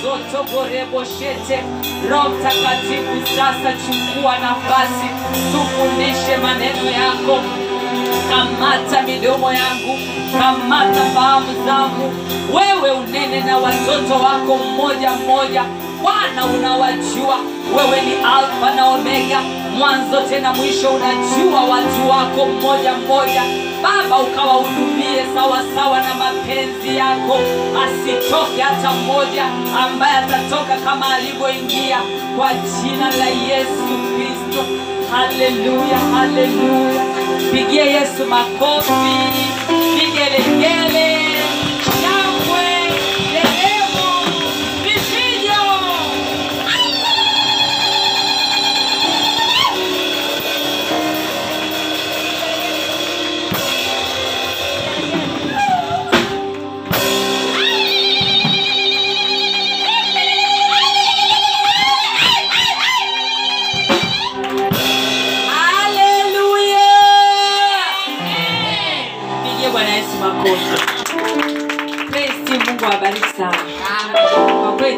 regebozotoboreboshete roho mtakatifu sasa chukua nafasi. Tufundishe maneno yako. Kamata midomo yangu. Kamata fahamu zangu. Wewe unene na watoto wako mmoja mmoja. Bwana unawajua. Wewe ni alfa na omega. Mwanzo tena mwisho unajua watu wako mmoja mmoja baba ukawahudumie sawasawa na mapenzi yako. Asitoke hata mmoja ambaye atatoka kama alivyoingia. Kwa jina la yesu kristo. Haleluya haleluya. Pigie yesu makofi. Vigelegele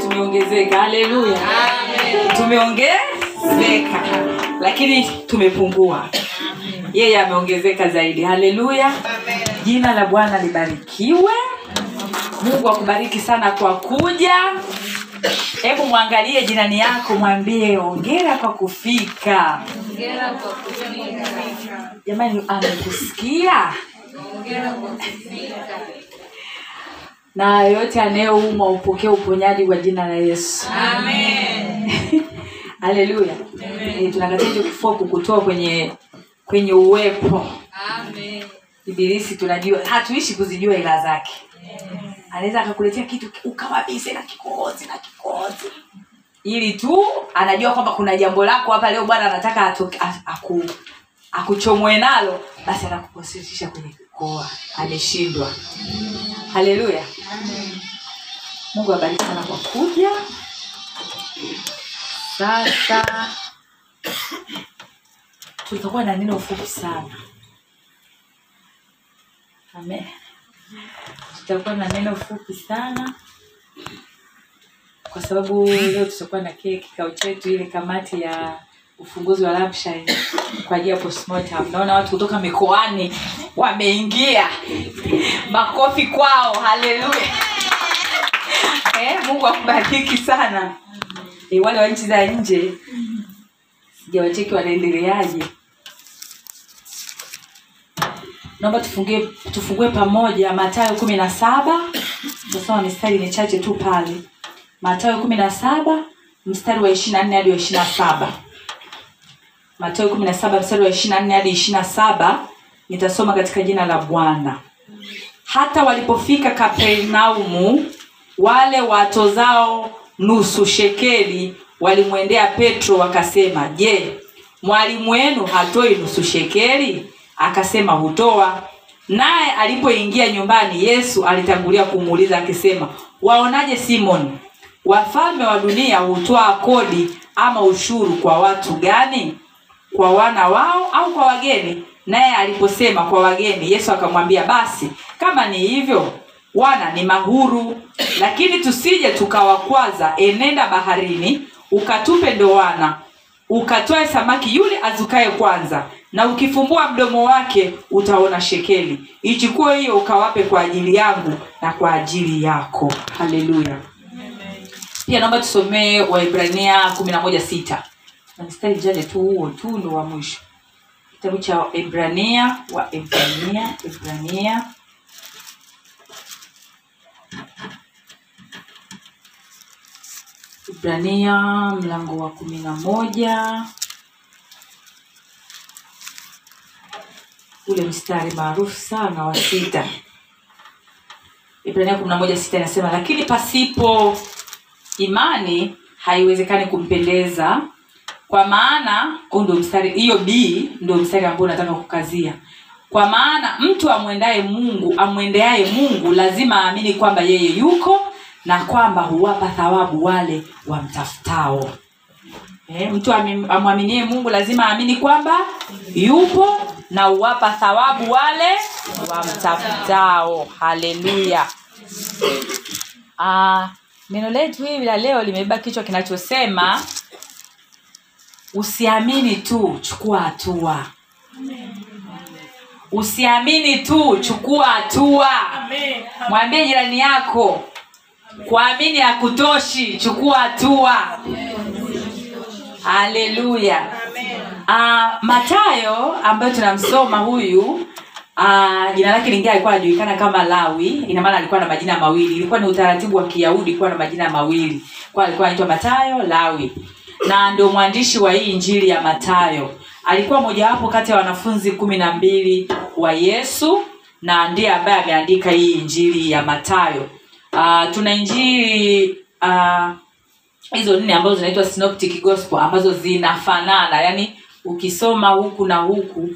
tumeongezeka. Haleluya tumeongezeka. Lakini tumepungua. Yeye ameongezeka zaidi. Haleluya jina la bwana libarikiwe. Mungu akubariki sana kwa kuja. Hebu mwangalie jirani yako mwambie ongera kwa kufika. Jamani amekusikia na yoyote anayeumwa upokee uponyaji kwa jina la yesu. Haleluya Eh, tunakataa kifua kukutoa kwenye kwenye uwepo. Ibilisi tunajua hatuishi kuzijua ila zake. Anaweza akakuletea kitu ukawa bise na kikozi na kikozi ili tu anajua kwamba kuna jambo lako hapa leo bwana anataka aku, akuchomoe nalo basi anakukosesisha kwenye kikoa ameshindwa haleluya. Mungu abariki sana kwa kuja. Sasa tutakuwa na neno fupi sana. Amen. Tutakuwa na neno fupi sana. Kwa sababu leo tutakuwa na kile kikao chetu ile kamati ya ufunguzi wa Lampshire kwa ajili ya postmortem. Naona watu kutoka mikoani wameingia, makofi kwao, haleluya. Eh, Mungu akubariki sana. E, wale wa nchi za nje sijawacheki wanaendeleaje. Naomba tufungue, tufungue pamoja matayo kumi na saba tasoma mistari michache tu pale. matayo kumi na saba mstari wa ishirini na nne hadi wa ishirini na saba Mathayo kumi na saba mstari wa ishirini na nne hadi ishirini na saba nitasoma katika jina la Bwana. Hata walipofika Kapernaumu, wale watozao nusu shekeli walimwendea Petro wakasema, Je, mwalimu wenu hatoi nusu shekeli? Akasema, hutoa. Naye alipoingia nyumbani, Yesu alitangulia kumuuliza akisema, waonaje Simoni, wafalme wa dunia hutoa kodi ama ushuru kwa watu gani? Kwa wana wao au kwa wageni? Naye aliposema kwa wageni, Yesu akamwambia, basi kama ni hivyo, wana ni mahuru. Lakini tusije tukawakwaza. Enenda baharini, ukatupe ndoana, ukatoe samaki yule azukaye kwanza, na ukifumbua mdomo wake utaona shekeli. Ichukue hiyo ukawape kwa ajili yangu na kwa ajili yako. Haleluya. Pia naomba tusomee Waibrania kumi na moja sita na mstari mchache tu huo tu ndo wa mwisho. Kitabu cha Ebrania wa Ebrania Ebrania. Mlango wa kumi na moja. Ule mstari maarufu sana wa sita. Ibrania kumi na moja sita inasema lakini pasipo imani haiwezekani kumpendeza kwa maana huu ndio mstari hiyo b ndio mstari ambao nataka kukazia. Kwa maana mtu amwendaye mungu amwendeaye mungu lazima aamini kwamba yeye yuko na kwamba huwapa thawabu wale wamtafutao. Eh, mtu amwaminie mungu lazima aamini kwamba yupo na huwapa thawabu wale wamtafutao. Haleluya. Ah, neno letu hili la leo limebeba kichwa kinachosema usiamini tu chukua hatua. Usiamini tu chukua hatua. Mwambie jirani yako kuamini hakutoshi chukua hatua. Haleluya. Uh, matayo ambayo tunamsoma huyu uh, jina lake lingine alikuwa anajulikana kama lawi. Ina maana alikuwa na majina mawili. Ilikuwa ni utaratibu wa kiyahudi kuwa na majina mawili. Kwa alikuwa anaitwa matayo lawi na ndio mwandishi wa hii injili ya matayo alikuwa mojawapo kati ya wanafunzi kumi na mbili wa yesu na ndiye ambaye ameandika hii injili ya matayo uh, tuna injili uh, hizo nne ambazo zinaitwa synoptic gospel ambazo zinafanana. Yani ukisoma huku na huku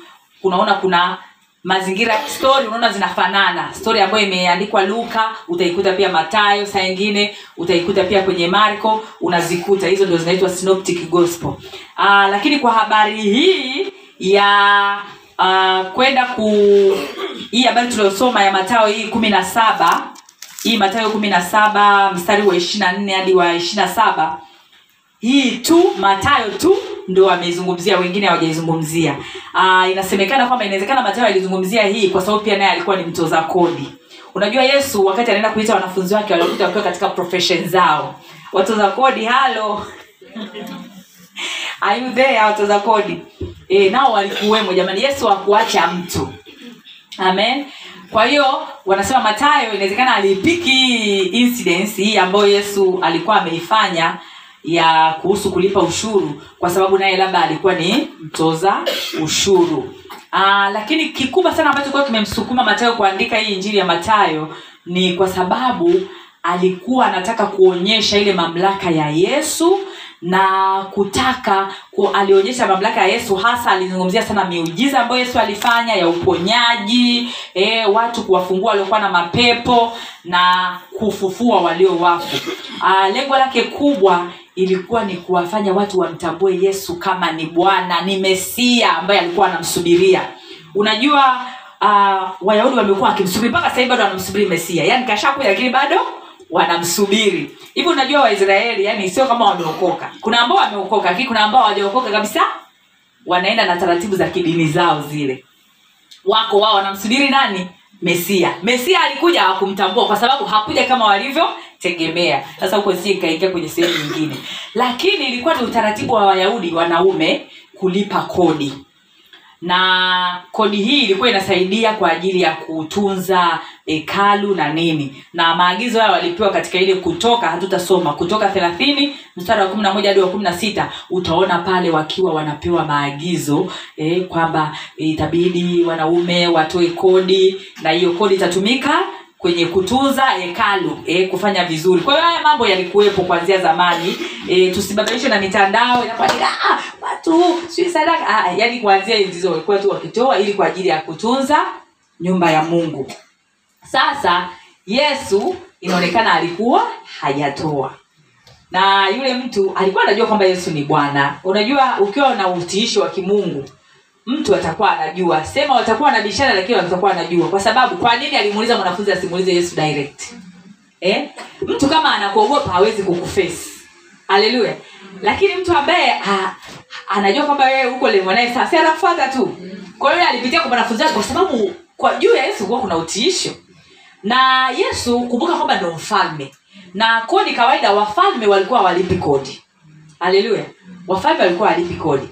unaona kuna mazingira story unaona zinafanana. Story ambayo imeandikwa luka utaikuta pia matayo saa ingine utaikuta pia kwenye marko unazikuta. Hizo ndio zinaitwa synoptic gospel. Uh, lakini kwa habari hii ya uh, kwenda ku hii habari tuliyosoma ya matayo hii kumi na saba hii matayo kumi na saba mstari wa ishiri na nne hadi wa ishiri na saba hii tu matayo tu ndo ameizungumzia wengine hawajaizungumzia. Uh, inasemekana kwamba inawezekana matayo alizungumzia hii kwa sababu pia naye alikuwa ni mtoza kodi. Unajua yesu wakati anaenda kuita wanafunzi wake waliokuta wakiwa katika profession zao. Watoza kodi halo. Are watoza kodi? E, nao walikuwemo. Jamani yesu hakuacha mtu. Amen. Kwa hiyo wanasema matayo inawezekana alipiki incidence hii ambayo yesu alikuwa ameifanya ya kuhusu kulipa ushuru kwa sababu naye labda alikuwa ni mtoza ushuru. Aa, lakini kikubwa sana ambacho kuwa kimemsukuma matayo kuandika hii injili ya matayo ni kwa sababu alikuwa anataka kuonyesha ile mamlaka ya yesu na kutaka ku, alionyesha mamlaka ya yesu hasa alizungumzia sana miujiza ambayo yesu alifanya ya uponyaji e, watu kuwafungua waliokuwa na mapepo na kufufua walio wafu. Ah, lengo lake kubwa ilikuwa ni kuwafanya watu wamtambue yesu kama ni bwana ni mesia ambaye alikuwa anamsubiria. Unajua uh, wayahudi wamekuwa wakimsubiri mpaka sahii bado wanamsubiri mesia. Yaani kashakuja lakini bado wanamsubiri. Hivi unajua waisraeli yani sio kama wameokoka. Kuna ambao wameokoka lakini kuna ambao hawajaokoka kabisa. Wanaenda na taratibu za kidini zao zile. Wako wao wanamsubiri nani? Mesia. Mesia alikuja hawakumtambua kwa sababu hakuja kama walivyotegemea sasa huko si ikaingia kwenye sehemu nyingine. Lakini ilikuwa ni utaratibu wa wayahudi wanaume kulipa kodi. Na kodi hii ilikuwa inasaidia kwa ajili ya kutunza hekalu na nini. Na maagizo hayo walipewa katika ile kutoka hatutasoma kutoka thelathini mstari wa kumi na moja hadi wa kumi na sita. Utaona pale wakiwa wanapewa maagizo eh, kwamba itabidi wanaume watoe kodi na hiyo kodi itatumika kwenye kutunza hekalu eh, kufanya vizuri. Kwa hiyo haya mambo yalikuwepo kuanzia zamani eh, tusibabaishwe na mitandao ah, watu sijui sadaka. Ah, yani kuanzia hizo walikuwa tu wakitoa ili kwa ajili ya kutunza nyumba ya mungu. Sasa yesu inaonekana alikuwa hajatoa. Na yule mtu alikuwa anajua kwamba yesu ni bwana. Unajua ukiwa na utiishi wa kimungu mtu atakuwa anajua. Sema watakuwa na bishara lakini watakuwa anajua kwa sababu kwa nini alimuuliza mwanafunzi asimuulize yesu direct? Eh? mtu kama anakuogopa hawezi kukufesi haleluya lakini mtu ambaye anajua kwamba wewe huko lengo naye anafuata tu. Kwa hiyo alipitia kwa mwanafunzi wake kwa sababu kwa juu ya yesu kuwa kuna utiisho. Na yesu kumbuka kwamba ndo mfalme. Na kodi kawaida wafalme walikuwa walipi kodi. Haleluya wafalme walikuwa walipi kodi.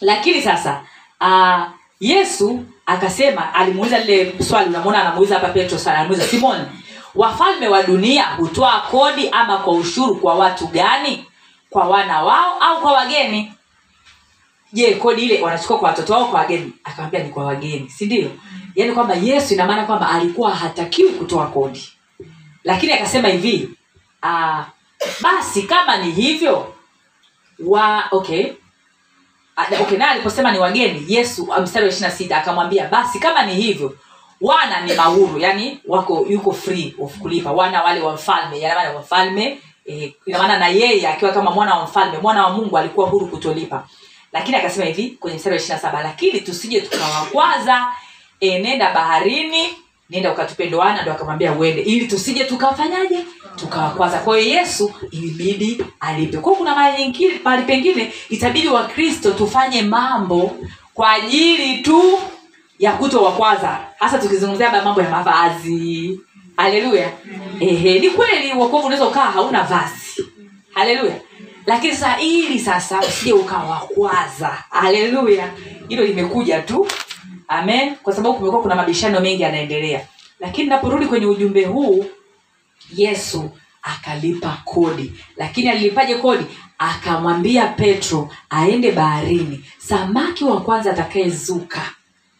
Lakini sasa uh, yesu akasema alimuuliza lile swali unamwona anamuuliza hapa petro anamuuliza simon wafalme wa dunia hutoa kodi ama kwa ushuru kwa watu gani? Kwa wana wao au kwa wageni? Je kodi ile wanachukua kwa watoto wao kwa wageni? Akamwambia ni kwa wageni si ndio? Yaani kwamba yesu inamaana kwamba alikuwa hatakiwi kutoa kodi. Lakini akasema hivi uh, basi kama ni hivyo wa okay okay naye aliposema ni wageni yesu ah, mstari wa ishiri sita akamwambia basi kama ni hivyo wana ni mauru yani wako yuko free of kulipa. Wana wale wa mfalme yani wale wa mfalme eh, inamaana na yeye akiwa kama mwana wa mfalme mwana wa mungu alikuwa huru kutolipa. Lakini akasema hivi kwenye mstari wa ishiri saba lakini tusije tukawakwaza enenda nenda baharini nenda ukatupe ndo akamwambia uende. Ili tusije tukafanyaje tukawakwaza kwa hiyo yesu ilibidi alipe. Kwao kuna mahali pengine itabidi wakristo tufanye mambo kwa ajili tu ya kutowakwaza hasa tukizungumzia haba mambo ya mavazi. Haleluya. Ehe ni kweli uokovu unaweza ukaa hauna vazi. Haleluya. Lakini sasa ili sasa usije ukawakwaza haleluya. Hilo limekuja tu. Amen. Kwa sababu kumekuwa kuna mabishano mengi yanaendelea. Lakini naporudi kwenye ujumbe huu yesu akalipa kodi. Lakini alilipaje kodi? Akamwambia petro aende baharini. Samaki wa kwanza atakayezuka.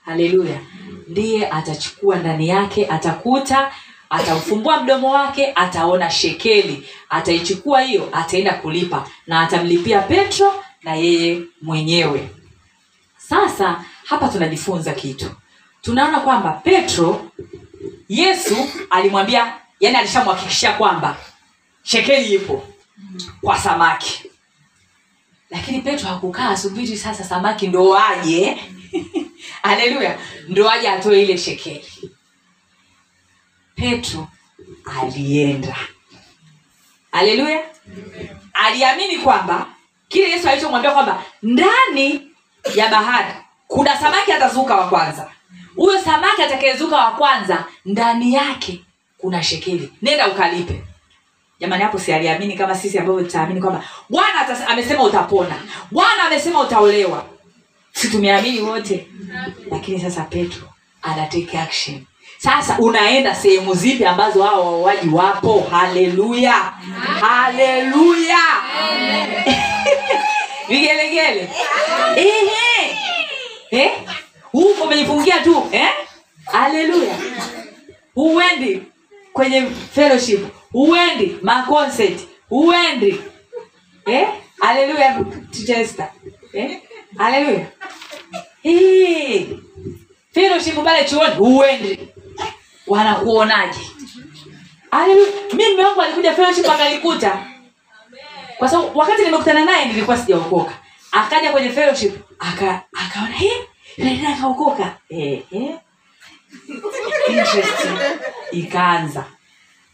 Haleluya. Ndiye atachukua ndani yake atakuta ataufumbua mdomo wake ataona shekeli. Ataichukua hiyo ataenda kulipa. Na atamlipia petro na yeye mwenyewe. Sasa hapa tunajifunza kitu. Tunaona kwamba petro yesu alimwambia yani alishamhakikishia kwamba shekeli ipo kwa samaki. Lakini petro hakukaa asubiri sasa samaki ndo aje haleluya. Ndo aje atoe ile shekeli. Petro alienda. Haleluya. Aliamini kwamba kile yesu alichomwambia kwamba ndani ya bahari kuna samaki atazuka wa kwanza. Huyo samaki atakayezuka wa kwanza ndani yake kuna shekeli nenda ukalipe. Jamani hapo si aliamini kama sisi ambavyo tutaamini kwamba bwana amesema utapona. Bwana amesema utaolewa. Si tumeamini wote. Lakini sasa petro ana take action. Sasa unaenda sehemu zipi ambazo hao wauaji wapo? Haleluya! Haleluya! Vigelegele. Eh? huko umejifungia tu eh? haleluya. Huendi kwenye fellowship huendi maconcert huendi eh? haleluya Chester. eh? haleluya Eh. fellowship pale chuoni huendi wanakuonaje Haleluya. mi mme wangu alikuja fellowship akalikuta kwa sababu wakati nimekutana naye nilikuwa sijaokoka akaja kwenye fellowship aka akaona "Eh, yule dada akaokoka eh, eh. Interesting. ikaanza.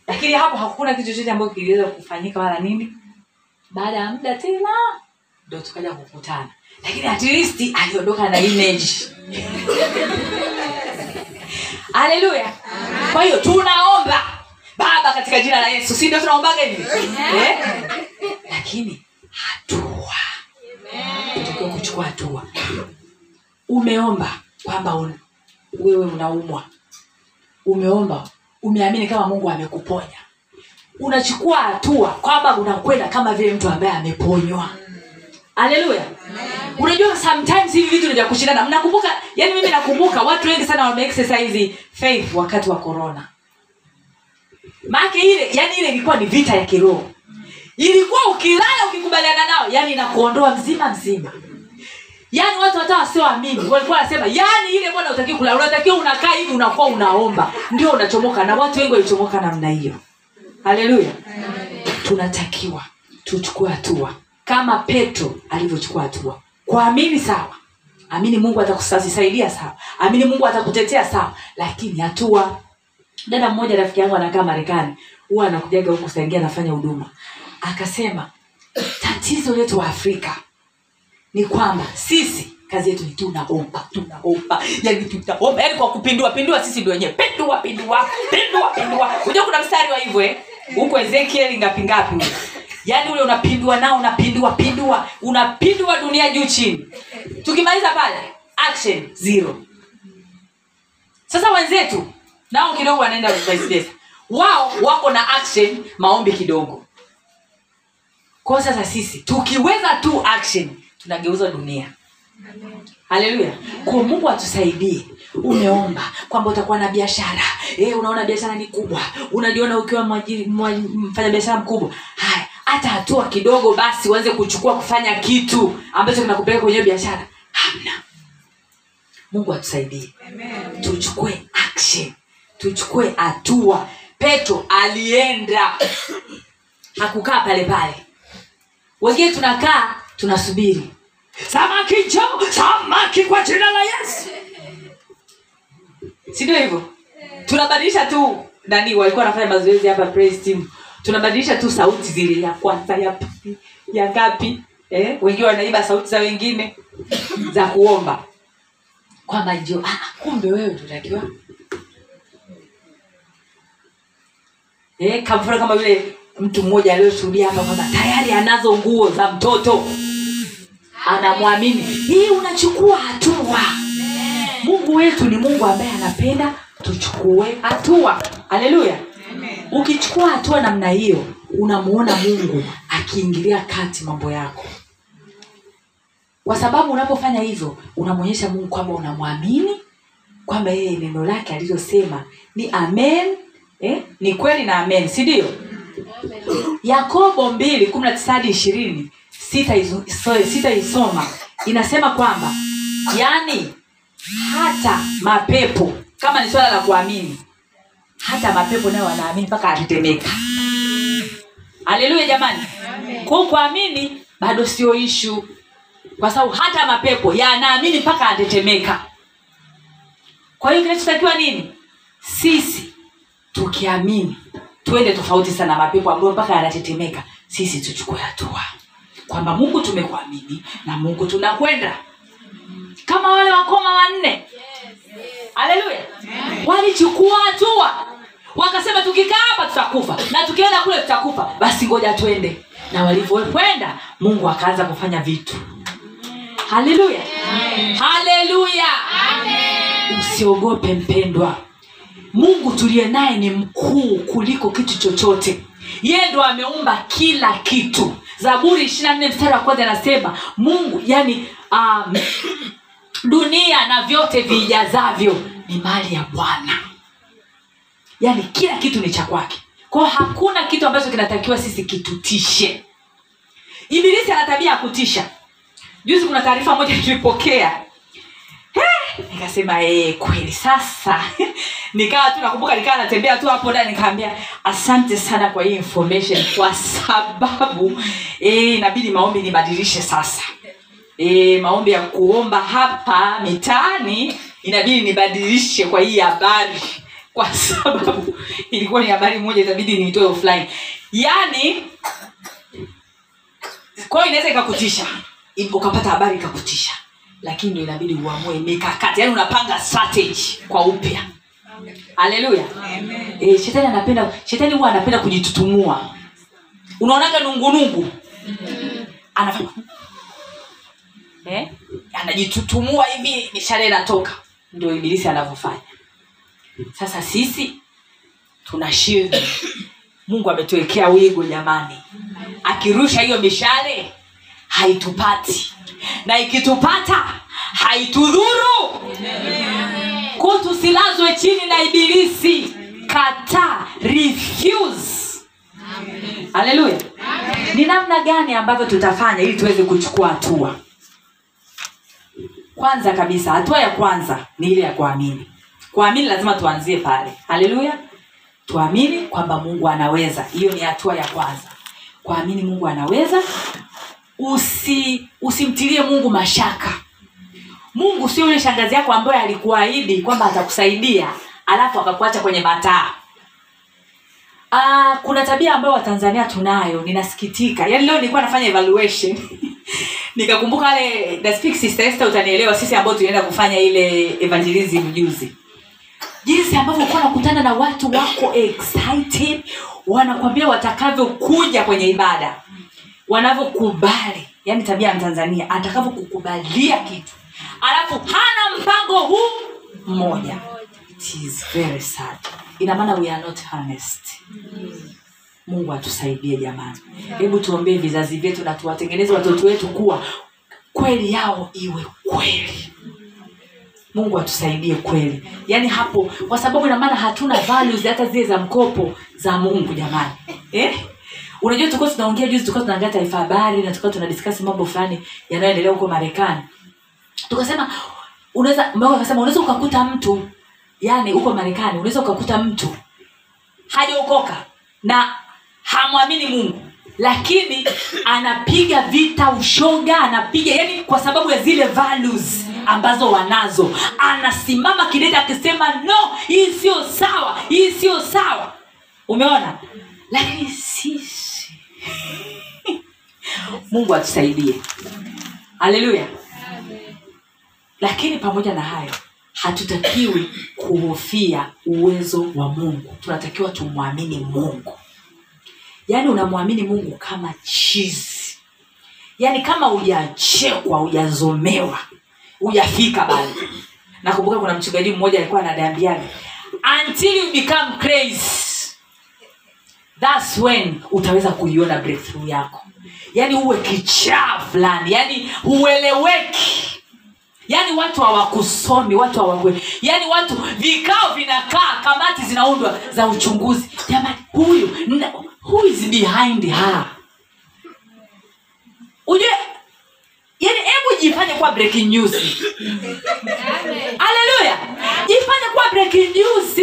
Lakini hapo hakuna kitu chochote ambacho kiliweza kufanyika wala nini. Baada ya muda tena ndo tukaja kukutana. Lakini at least aliondoka na image. Haleluya kwa hiyo tunaomba baba katika jina la yesu. Si ndio tunaombaga hivi? Eh? lakini hatua. Tutakiwa kuchukua hatua. Umeomba kwamba un, wewe unaumwa. Umeomba umeamini kama mungu amekuponya. Unachukua hatua kwamba unakwenda kama vile mtu ambaye ameponywa. Haleluya. Unajua sometimes hivi vitu ni vya kushindana. Mnakumbuka yani mimi nakumbuka watu wengi sana wameexercise faith wakati wa corona. Maake ile yani ile ilikuwa ni vita ya kiroho. Ilikuwa ukilala ukikubaliana nao yani inakuondoa mzima mzima yaani watu hata wasioamini walikuwa wanasema yaani ile bwana utaki kula unatakiwa unakaa hivi unakuwa unaomba. Ndio unachomoka na watu wengi walichomoka namna hiyo. Haleluya. Tunatakiwa tuchukue hatua kama petro alivyochukua hatua. Kuamini sawa amini mungu atakusaidia sawa amini mungu atakutetea sawa lakini hatua. Dada mmoja rafiki yangu anakaa marekani huwa anakujaga huku saingia anafanya huduma. Akasema tatizo letu wa afrika ni kwamba sisi kazi yetu ni tunaomba tunaomba. Yani tutaomba. Yani kwa kupindua pindua sisi ndio wenyewe. Pindua pindua pindua pindua. Unajua kuna mstari wa hivyo eh? Huko ezekiel ngapi ngapi huko? Yaani ule unapindua nao unapindua pindua. Unapindua dunia juu chini. Tukimaliza pale action zero. Sasa wenzetu nao kidogo wanaenda vice wao wako na action maombi kidogo. Kwa sasa sisi tukiweza tu action tunageuza dunia. Haleluya kwa mungu atusaidie. Umeomba kwamba utakuwa na biashara. E, unaona biashara ni kubwa. Unajiona ukiwa mfanya biashara mkubwa. Haya hata hatua kidogo basi uanze kuchukua kufanya kitu ambacho kinakupeleka kwenye biashara. Hamna. Mungu atusaidie. Tuchukue action. Tuchukue hatua. Petro alienda. Hakukaa pale pale. Wengine tunakaa tunasubiri samaki njoo samaki kwa jina la yesu. Si ndio hivyo? Tunabadilisha tu nani walikuwa wanafanya mazoezi hapa praise team. Tunabadilisha tu sauti zile ya kwanza ya pili ya ngapi eh? wengine wanaiba sauti za wengine za kuomba. Kwamba njo ah, kumbe wewe tutakiwa eh, kama yule mtu mmoja aliyoshuhudia hapa kwamba tayari anazo nguo za mtoto anamwamini. Hii unachukua hatua. Mungu wetu ni mungu ambaye anapenda tuchukue hatua. Haleluya ukichukua hatua namna hiyo unamuona mungu akiingilia kati mambo yako. Kwa sababu unapofanya hivyo unamwonyesha mungu kwamba unamwamini kwamba yeye neno lake alilosema ni amen eh? ni kweli na amen si ndio? Yakobo mbili kumi na tisa hadi ishirini sitaisoma sita sitaisoma. inasema kwamba yani hata mapepo kama ni swala la kuamini hata mapepo nayo wanaamini mpaka atetemeka haleluya jamani. Kwa kuamini bado sio ishu kwa sababu hata mapepo yanaamini mpaka atetemeka kwa hiyo kinachotakiwa nini? Sisi tukiamini tuende tofauti sana mapepo ambayo mpaka yanatetemeka sisi tuchukue hatua kwamba mungu tumekuamini na mungu tunakwenda. Kama wale wakoma wanne. Haleluya walichukua hatua. Wakasema tukikaa hapa tutakufa na tukienda kule tutakufa. Basi ngoja twende. Na walivyokwenda mungu akaanza kufanya vitu. Haleluya haleluya usiogope mpendwa. Mungu tuliye naye ni mkuu kuliko kitu chochote. Yeye ndo ameumba kila kitu zaburi ishiri nne mstari wa kwanza anasema mungu yani um, dunia na vyote vijazavyo ni mali ya bwana. Yaani kila kitu ni cha kwake. Kwao hakuna kitu ambacho kinatakiwa sisi kitutishe. Ibilisi ana tabia ya kutisha. Juzi kuna taarifa moja nilipokea Eh, nikasema ee, kweli sasa. Nikawa tu nakumbuka nikawa natembea tu hapo ndani nikaambia asante sana kwa hii information kwa sababu eh, inabidi maombi nibadilishe sasa. E, maombi ya kuomba hapa mitaani inabidi nibadilishe kwa hii habari. Kwa sababu ilikuwa ni habari moja itabidi niitoe offline. Yaani kwa inaweza ikakutisha. Ukapata habari ikakutisha lakini inabidi uamue mikakati. Yaani unapanga strategy kwa upya. Haleluya e, shetani anapenda shetani huwa anapenda kujitutumua. Unaonaga nungunungu? Anafanya. Eh? anajitutumua hivi mishale inatoka. Ndio ibilisi anavyofanya. Sasa sisi tuna shield. Mungu ametuwekea wigo jamani. Akirusha hiyo mishale haitupati na ikitupata haitudhuru. Ko tusilazwe chini na ibilisi. Kata refuse. Ni namna gani ambavyo tutafanya ili tuweze kuchukua hatua? Kwanza kabisa hatua ya kwanza ni ile ya kuamini. Kuamini lazima tuanzie pale. Haleluya tuamini kwamba mungu anaweza. Hiyo ni hatua ya kwanza. Kuamini mungu anaweza usi usimtilie mungu mashaka. Mungu sio yule shangazi yako ambaye alikuahidi kwamba atakusaidia alafu akakuacha kwenye mataa. Ah, kuna tabia ambayo watanzania tunayo ninasikitika. Yaani leo nilikuwa nafanya evaluation. Nikakumbuka wale sister utanielewa sisi ambao tulienda kufanya ile evangelism juzi. Jinsi ambavyo ulikuwa nakutana na watu wako excited wanakwambia watakavyokuja kwenye ibada wanavyokubali yani tabia ya mtanzania atakavyokukubalia kitu. Alafu hana mpango huu mmoja. It is very sad. Ina maana we are not honest. Mungu atusaidie jamani. Hebu tuombee vizazi vyetu na tuwatengeneze watoto wetu kuwa kweli yao iwe kweli. Mungu atusaidie kweli. Yaani hapo kwa sababu ina maana hatuna values hata zile za mkopo za mungu jamani. Eh? Unajua tulikuwa tunaongea juzi tulikuwa tunaangalia taarifa habari na tulikuwa tunadiskasi mambo fulani yanayoendelea huko marekani. Tukasema unaweza akasema unaweza ukakuta mtu yani huko marekani unaweza ukakuta mtu hajaokoka na hamwamini mungu lakini anapiga vita ushoga anapiga yani kwa sababu ya zile values ambazo wanazo. Anasimama kidete akisema no hii sio sawa hii sio sawa. Umeona? Lakini sisi mungu atusaidie. Haleluya. Lakini pamoja na hayo hatutakiwi kuhofia uwezo wa mungu. Tunatakiwa tumwamini mungu. Yaani unamwamini mungu kama chizi. Yaani kama hujachekwa hujazomewa hujafika bado nakumbuka kuna mchungaji mmoja alikuwa ananiambiaga until you become crazy thats when utaweza kuiona breakthrough yako. Yaani uwe kichaa fulani yaani hueleweki. Yaani watu hawakusomi watu hawawe yaani watu vikao vinakaa kamati zinaundwa za uchunguzi. Jamani huyu na- who is behind her? Ujue yaani hebu jifanye kuwa breaking news. Haleluya jifanye kuwa breaking news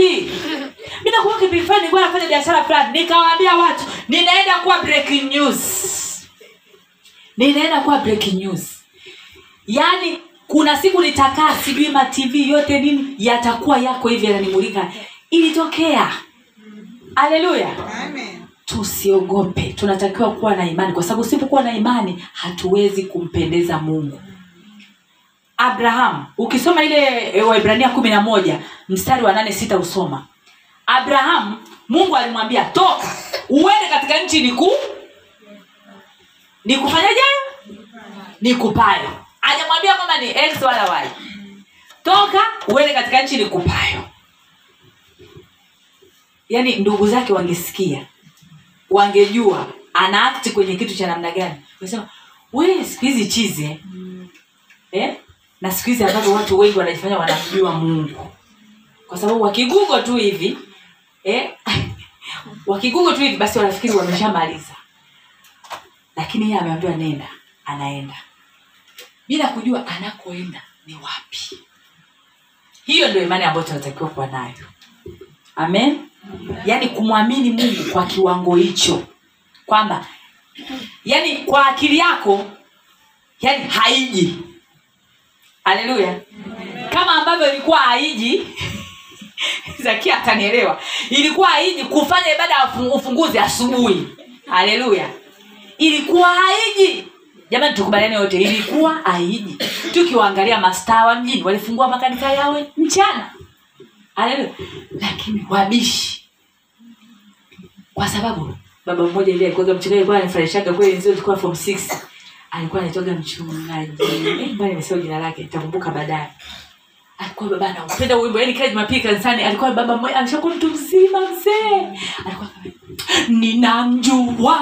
nakumbuka kipindi fulani nilikuwa nafanya biashara fulani. Nikawaambia watu ninaenda kuwa breaking news. Ninaenda kuwa breaking news. Yaani kuna siku nitakaa sijui matv yote nini yatakuwa yako hivi yananimulika ilitokea. Haleluya. Tusiogope. Tunatakiwa kuwa na imani. Kwa sababu usipokuwa na imani hatuwezi kumpendeza mungu. Abraham ukisoma ile e, waibrania kumi na moja mstari wa nane sita usoma abraham mungu alimwambia toka uende katika nchi niku nikufanyaje? Nikupayo. Ajamwambia kwamba ni x wala y toka uende katika nchi nikupayo. Yaani ndugu zake wangesikia wangejua ana akti kwenye kitu cha namna gani. Sema we siku hizi chize. Mm. eh? na siku hizi ambavyo watu wengi wanajifanya wanamjua mungu. Kwa sababu wakigugo tu hivi eh? wakigugu tu hivi basi wanafikiri wameshamaliza. Lakini yeye ameambiwa nenda anaenda. Bila kujua anakoenda ni wapi. Hiyo ndio imani ambayo tunatakiwa kuwa nayo. Amen? Yaani kumwamini mungu kwa kiwango hicho. Kwamba yaani kwa akili yako yaani haiji. Haleluya. Kama ambavyo ilikuwa haiji zakia atanielewa. Ilikuwa haiji kufanya ibada ya ufunguzi asubuhi. Haleluya. Ilikuwa haiji. Jamani tukubaliane yote ilikuwa aiji tukiwaangalia mastaa wa mjini walifungua makanisa yawe mchana. Haleluya. Lakini wabishi. Kwa sababu baba mmoja ile alikuwa mchungaji alikuwa anifurahishaga kweli. Nzio tulikuwa form 6 alikuwa anaitwaga mchungaji. Mbona nimesema jina lake nitakumbuka baadaye alikuwa baba anaupenda wimbo yani kila jumapili kanisani alikuwa baba mmoja ameshakuwa mtu mzima mzee. Alikuwa ninamjua.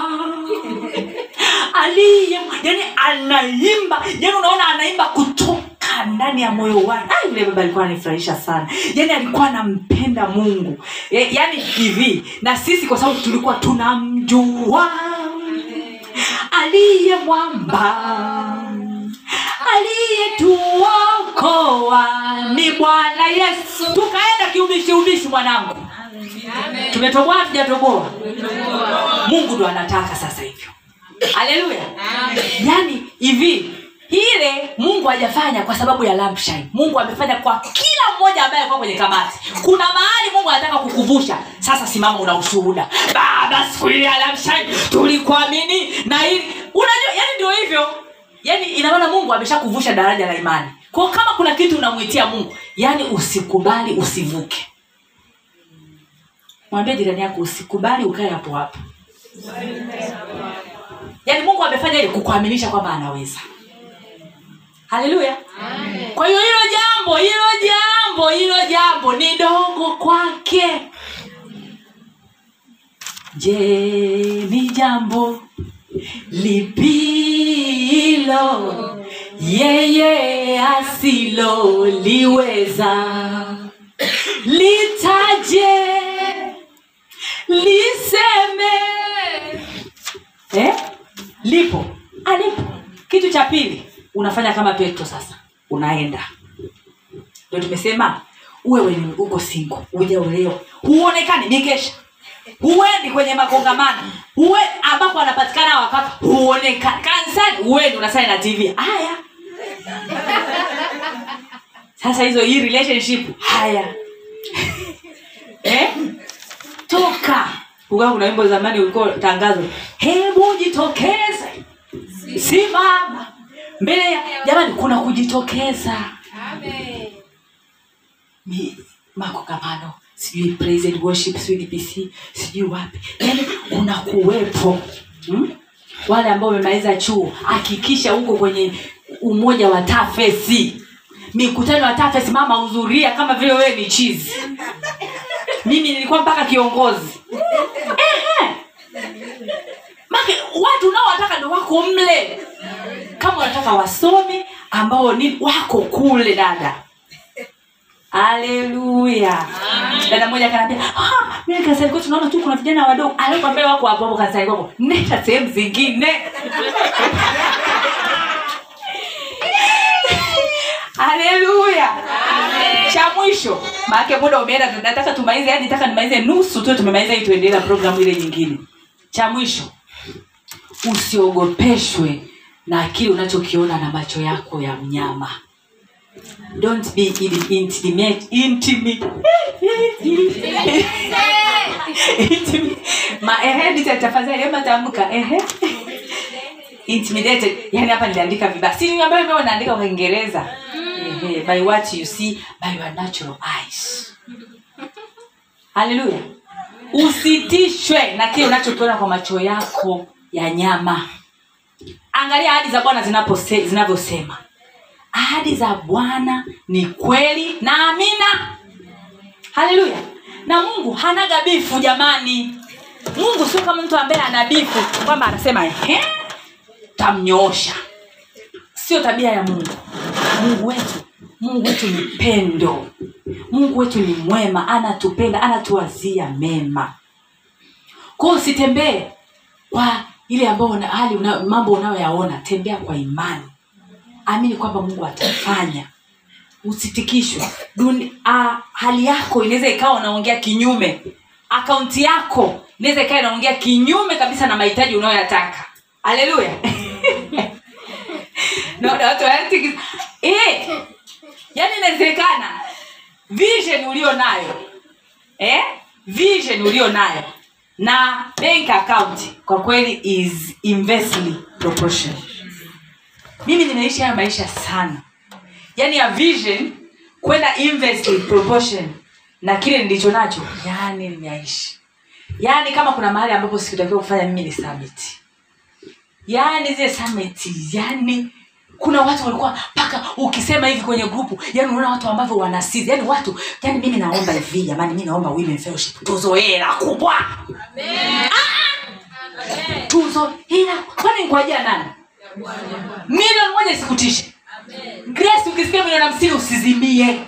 Aliye yani anaimba yani unaona anaimba kutoka ndani ya moyo wake yule baba alikuwa anifurahisha sana. Yani alikuwa anampenda mungu. Yani hivi na sisi kwa sababu tulikuwa tunamjua. Aliye mwamba aliyetuokoa ni bwana yesu. Tukaenda kiubishi ubishi mwanangu. Tumetoboa tujatoboa mungu ndo anataka sasa hivyo. Haleluya. Yaani hivi ile mungu hajafanya kwa sababu ya lampshine. Mungu amefanya kwa kila mmoja ambaye alikuwa kwenye kamati. Kuna mahali mungu anataka kukuvusha. Sasa simama una ushuhuda. Baba siku ile ya lampshine tulikuamini na ili unajua yani ndio hivyo yani inamaana mungu ameshakuvusha daraja la imani. Kwao kama kuna kitu unamwitia mungu yani usikubali usivuke. Mwambie jirani yako usikubali ukae hapo hapo. Yaani mungu amefanya ili kukuaminisha kwamba anaweza. Haleluya. Kwa hiyo hilo jambo hilo jambo hilo jambo ni dogo kwake. Je ni jambo lipilo yeye asiloliweza litaje liseme. Eh? lipo. Alipo kitu cha pili unafanya kama petro sasa. Unaenda. Ndo tumesema uwe uko singo hujaolewa huonekani mikesha huendi kwenye makongamano. Huwe ambapo anapatikana wakaka huonekani kanisani huendi unasali na tv haya. Sasa hizo hii relationship haya. Eh? toka. Ukaa kuna wimbo zamani ulikuwa tangazo. Hebu jitokeze. Simama. Mbele ya jamani kuna kujitokeza. Mi- makongamano sijui praise and worship dpc sijui wapi. Yani kuna kuwepo hmm? wale ambao wamemaliza chuo hakikisha huko kwenye umoja wa tafesi. Mikutano ya tafesi mama hudhuria kama vile wewe ni chizi. Mimi nilikuwa mpaka kiongozi. Ehe. Make, watu unaowataka ndo wako mle. Kama unataka wasome ambao ni wako kule dada haleluya dada moja kanaambia "Ah, mimi kanisani tunaona tu kuna vijana wadogo. Alikwambia wako hapo hapo kanisani nenda sehemu zingine. Haleluya cha mwisho maake muda umeenda nataka tumalize hadi nataka nimalize nusu tu tumemaliza hii tuendelee na programu ile nyingine. Cha mwisho usiogopeshwe na kile unachokiona na macho yako ya mnyama don't be in- intimate intimate Intimate. ma ehe nita tafadhali ema tamka ehe. Intimidated. Yani hapa niliandika vibaya. Si ambayo mimi naandika kwa kiingereza. By what you see by your natural eyes. Haleluya usitishwe na kile unachokiona kwa macho yako ya nyama. Angalia hadi za bwana zinavyosema ahadi za bwana ni kweli na amina. Haleluya. Na mungu hanaga bifu jamani. Mungu sio kama mtu ambaye ana bifu kwamba anasema tamnyoosha sio tabia ya mungu. Mungu wetu mungu wetu ni pendo. Mungu wetu ni mwema anatupenda anatuwazia mema. Kwao usitembee kwa ile ambayo hali una, mambo unayoyaona. Tembea kwa imani amini kwamba mungu atafanya. Usitikishwe. Hali yako inaweza ikawa unaongea kinyume. Akaunti yako inaweza ikawa inaongea kinyume kabisa na mahitaji unayoyataka. Haleluya. Watu eh, inawezekana. Vision ulio nayo eh? vision ulio nayo na bank account kwa kweli is inversely proportional mimi nimeishi haya maisha sana. Yaani ya vision kwenda inversely proportion na kile nilicho nacho yaani nimeishi yaani kama kuna mahali ambapo sikutakiwa kufanya mimi ni summit. Yaani zile summit yaani kuna watu walikuwa mpaka ukisema hivi kwenye grupu yani unaona watu ambavyo wanasizi yani watu yani mimi naomba hivi jamani mi naomba women fellowship. Tuzo hela kubwa. Tuzo hela. Kwani ngwajia nani milioni moja isikutishe grace ukisikia milioni hamsini usizimie.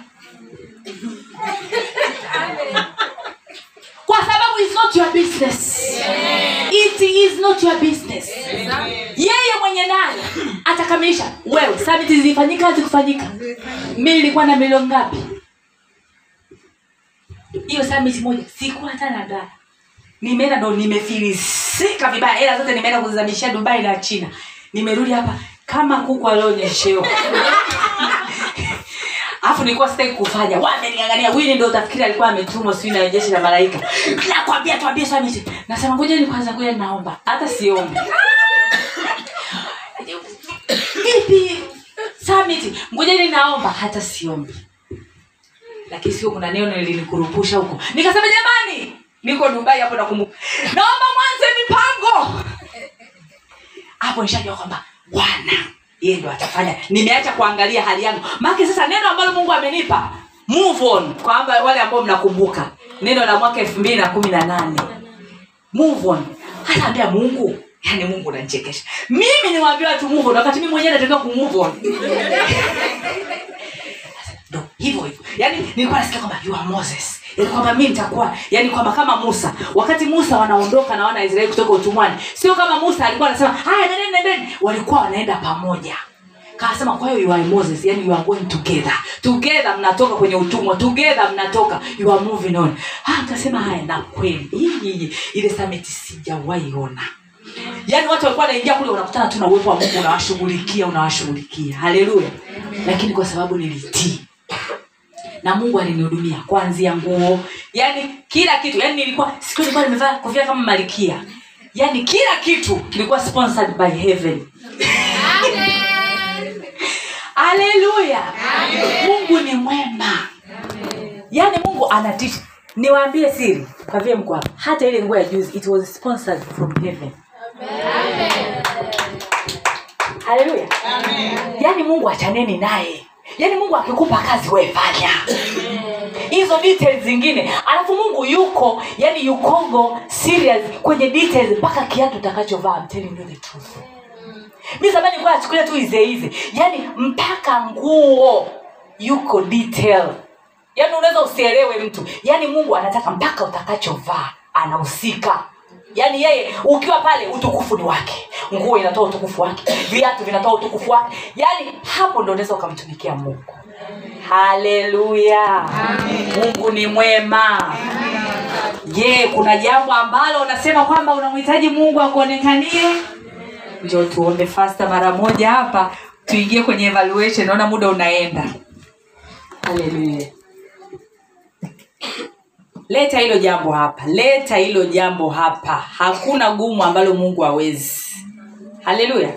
Kwa sababu it's not your business. It is not your business. Yeye mwenye nayo atakamilisha. Wewe samiti zilifanyika hazikufanyika? Mi ilikuwa na milioni ngapi? Hiyo samiti moja sikuwa hata na dala nimeenda ndo nimefilisika vibaya. Hela zote nimeenda kuzizamishia dubai na china nimerudi hapa kama kuku alionyeshewa alafu nilikuwa sitaki kufanya. Wameniangalia wili ndo utafikiri alikuwa ametumwa sijui na jeshi la malaika. Nakwambia tuambie samiti nasema ngoja ni kwanza kuja naomba. Hata siombi. Ipi samiti ngojeni naomba. Hata siombi. Lakini sio kuna neno lilinikurupusha huko. Nikasema jamani niko dubai hapo nakumbuka naomba mwanze mipango hapo nishajua kwamba bwana yeye ndo atafanya. Nimeacha kuangalia hali yangu. Maake sasa neno ambalo mungu amenipa move on. Kwamba wale ambao mnakumbuka neno la mwaka elfu mbili na kumi na nane. Move on. Anaambia mungu? Yaani mungu unanichekesha. Mimi niwaambia watu move on wakati mimi mwenyewe natakiwa kumove on hivyo hivyo. Yani nilikuwa nasikia kwamba you are moses. Yaani kwamba mi nitakuwa yani kwamba kama musa. Wakati musa wanaondoka na wana kutoka utumwani sio kama musa alikuwa anasema haya nendeni walikuwa wanaenda pamoja. Kasema kwa hiyo you are moses. Yani you are going together. Together mnatoka kwenye utumwa. Together mnatoka. You are moving on. Ha kasema haya na kweli. Ile summit sijawahi ona. Yaani watu walikuwa wanaingia kule unakutana tu na uwepo wa mungu unawashughulikia unawashughulikia. Haleluya. Lakini kwa sababu nilitii na mungu alinihudumia kuanzia nguo. Yani kila kitu. Yani nilikuwa siku nilikuwa nimevaa kofia kama malikia yani kila kitu kilikuwa sponsored by heaven. Haleluya mungu ni mwema. Yani mungu anatisha niwaambie siri kavie mko hapa. Hata ile nguo ya juzi it was sponsored from heaven. Haleluya yani mungu achaneni naye yaani mungu akikupa kazi wefanya hizo details zingine. Alafu mungu yuko yani yukongo serious kwenye details mpaka kiatu utakachovaa. I'm telling you the truth. Mi zamani kuwa achukulia tu izeize yaani mpaka nguo yuko detail. Yaani unaweza usielewe mtu. Yaani mungu anataka mpaka utakachovaa. Anahusika yaani yeye ukiwa pale utukufu ni wake. Nguo inatoa utukufu wake. Viatu vinatoa utukufu wake. Yaani hapo ndo unaweza ukamtumikia mungu. Haleluya. Mungu ni mwema. Je kuna jambo ambalo unasema kwamba unamhitaji mungu akuonekanie njo tuombe fasta mara moja hapa. Tuingie kwenye evaluation. Naona muda unaenda. Haleluya leta hilo jambo hapa leta hilo jambo hapa. Hakuna gumu ambalo mungu hawezi. Haleluya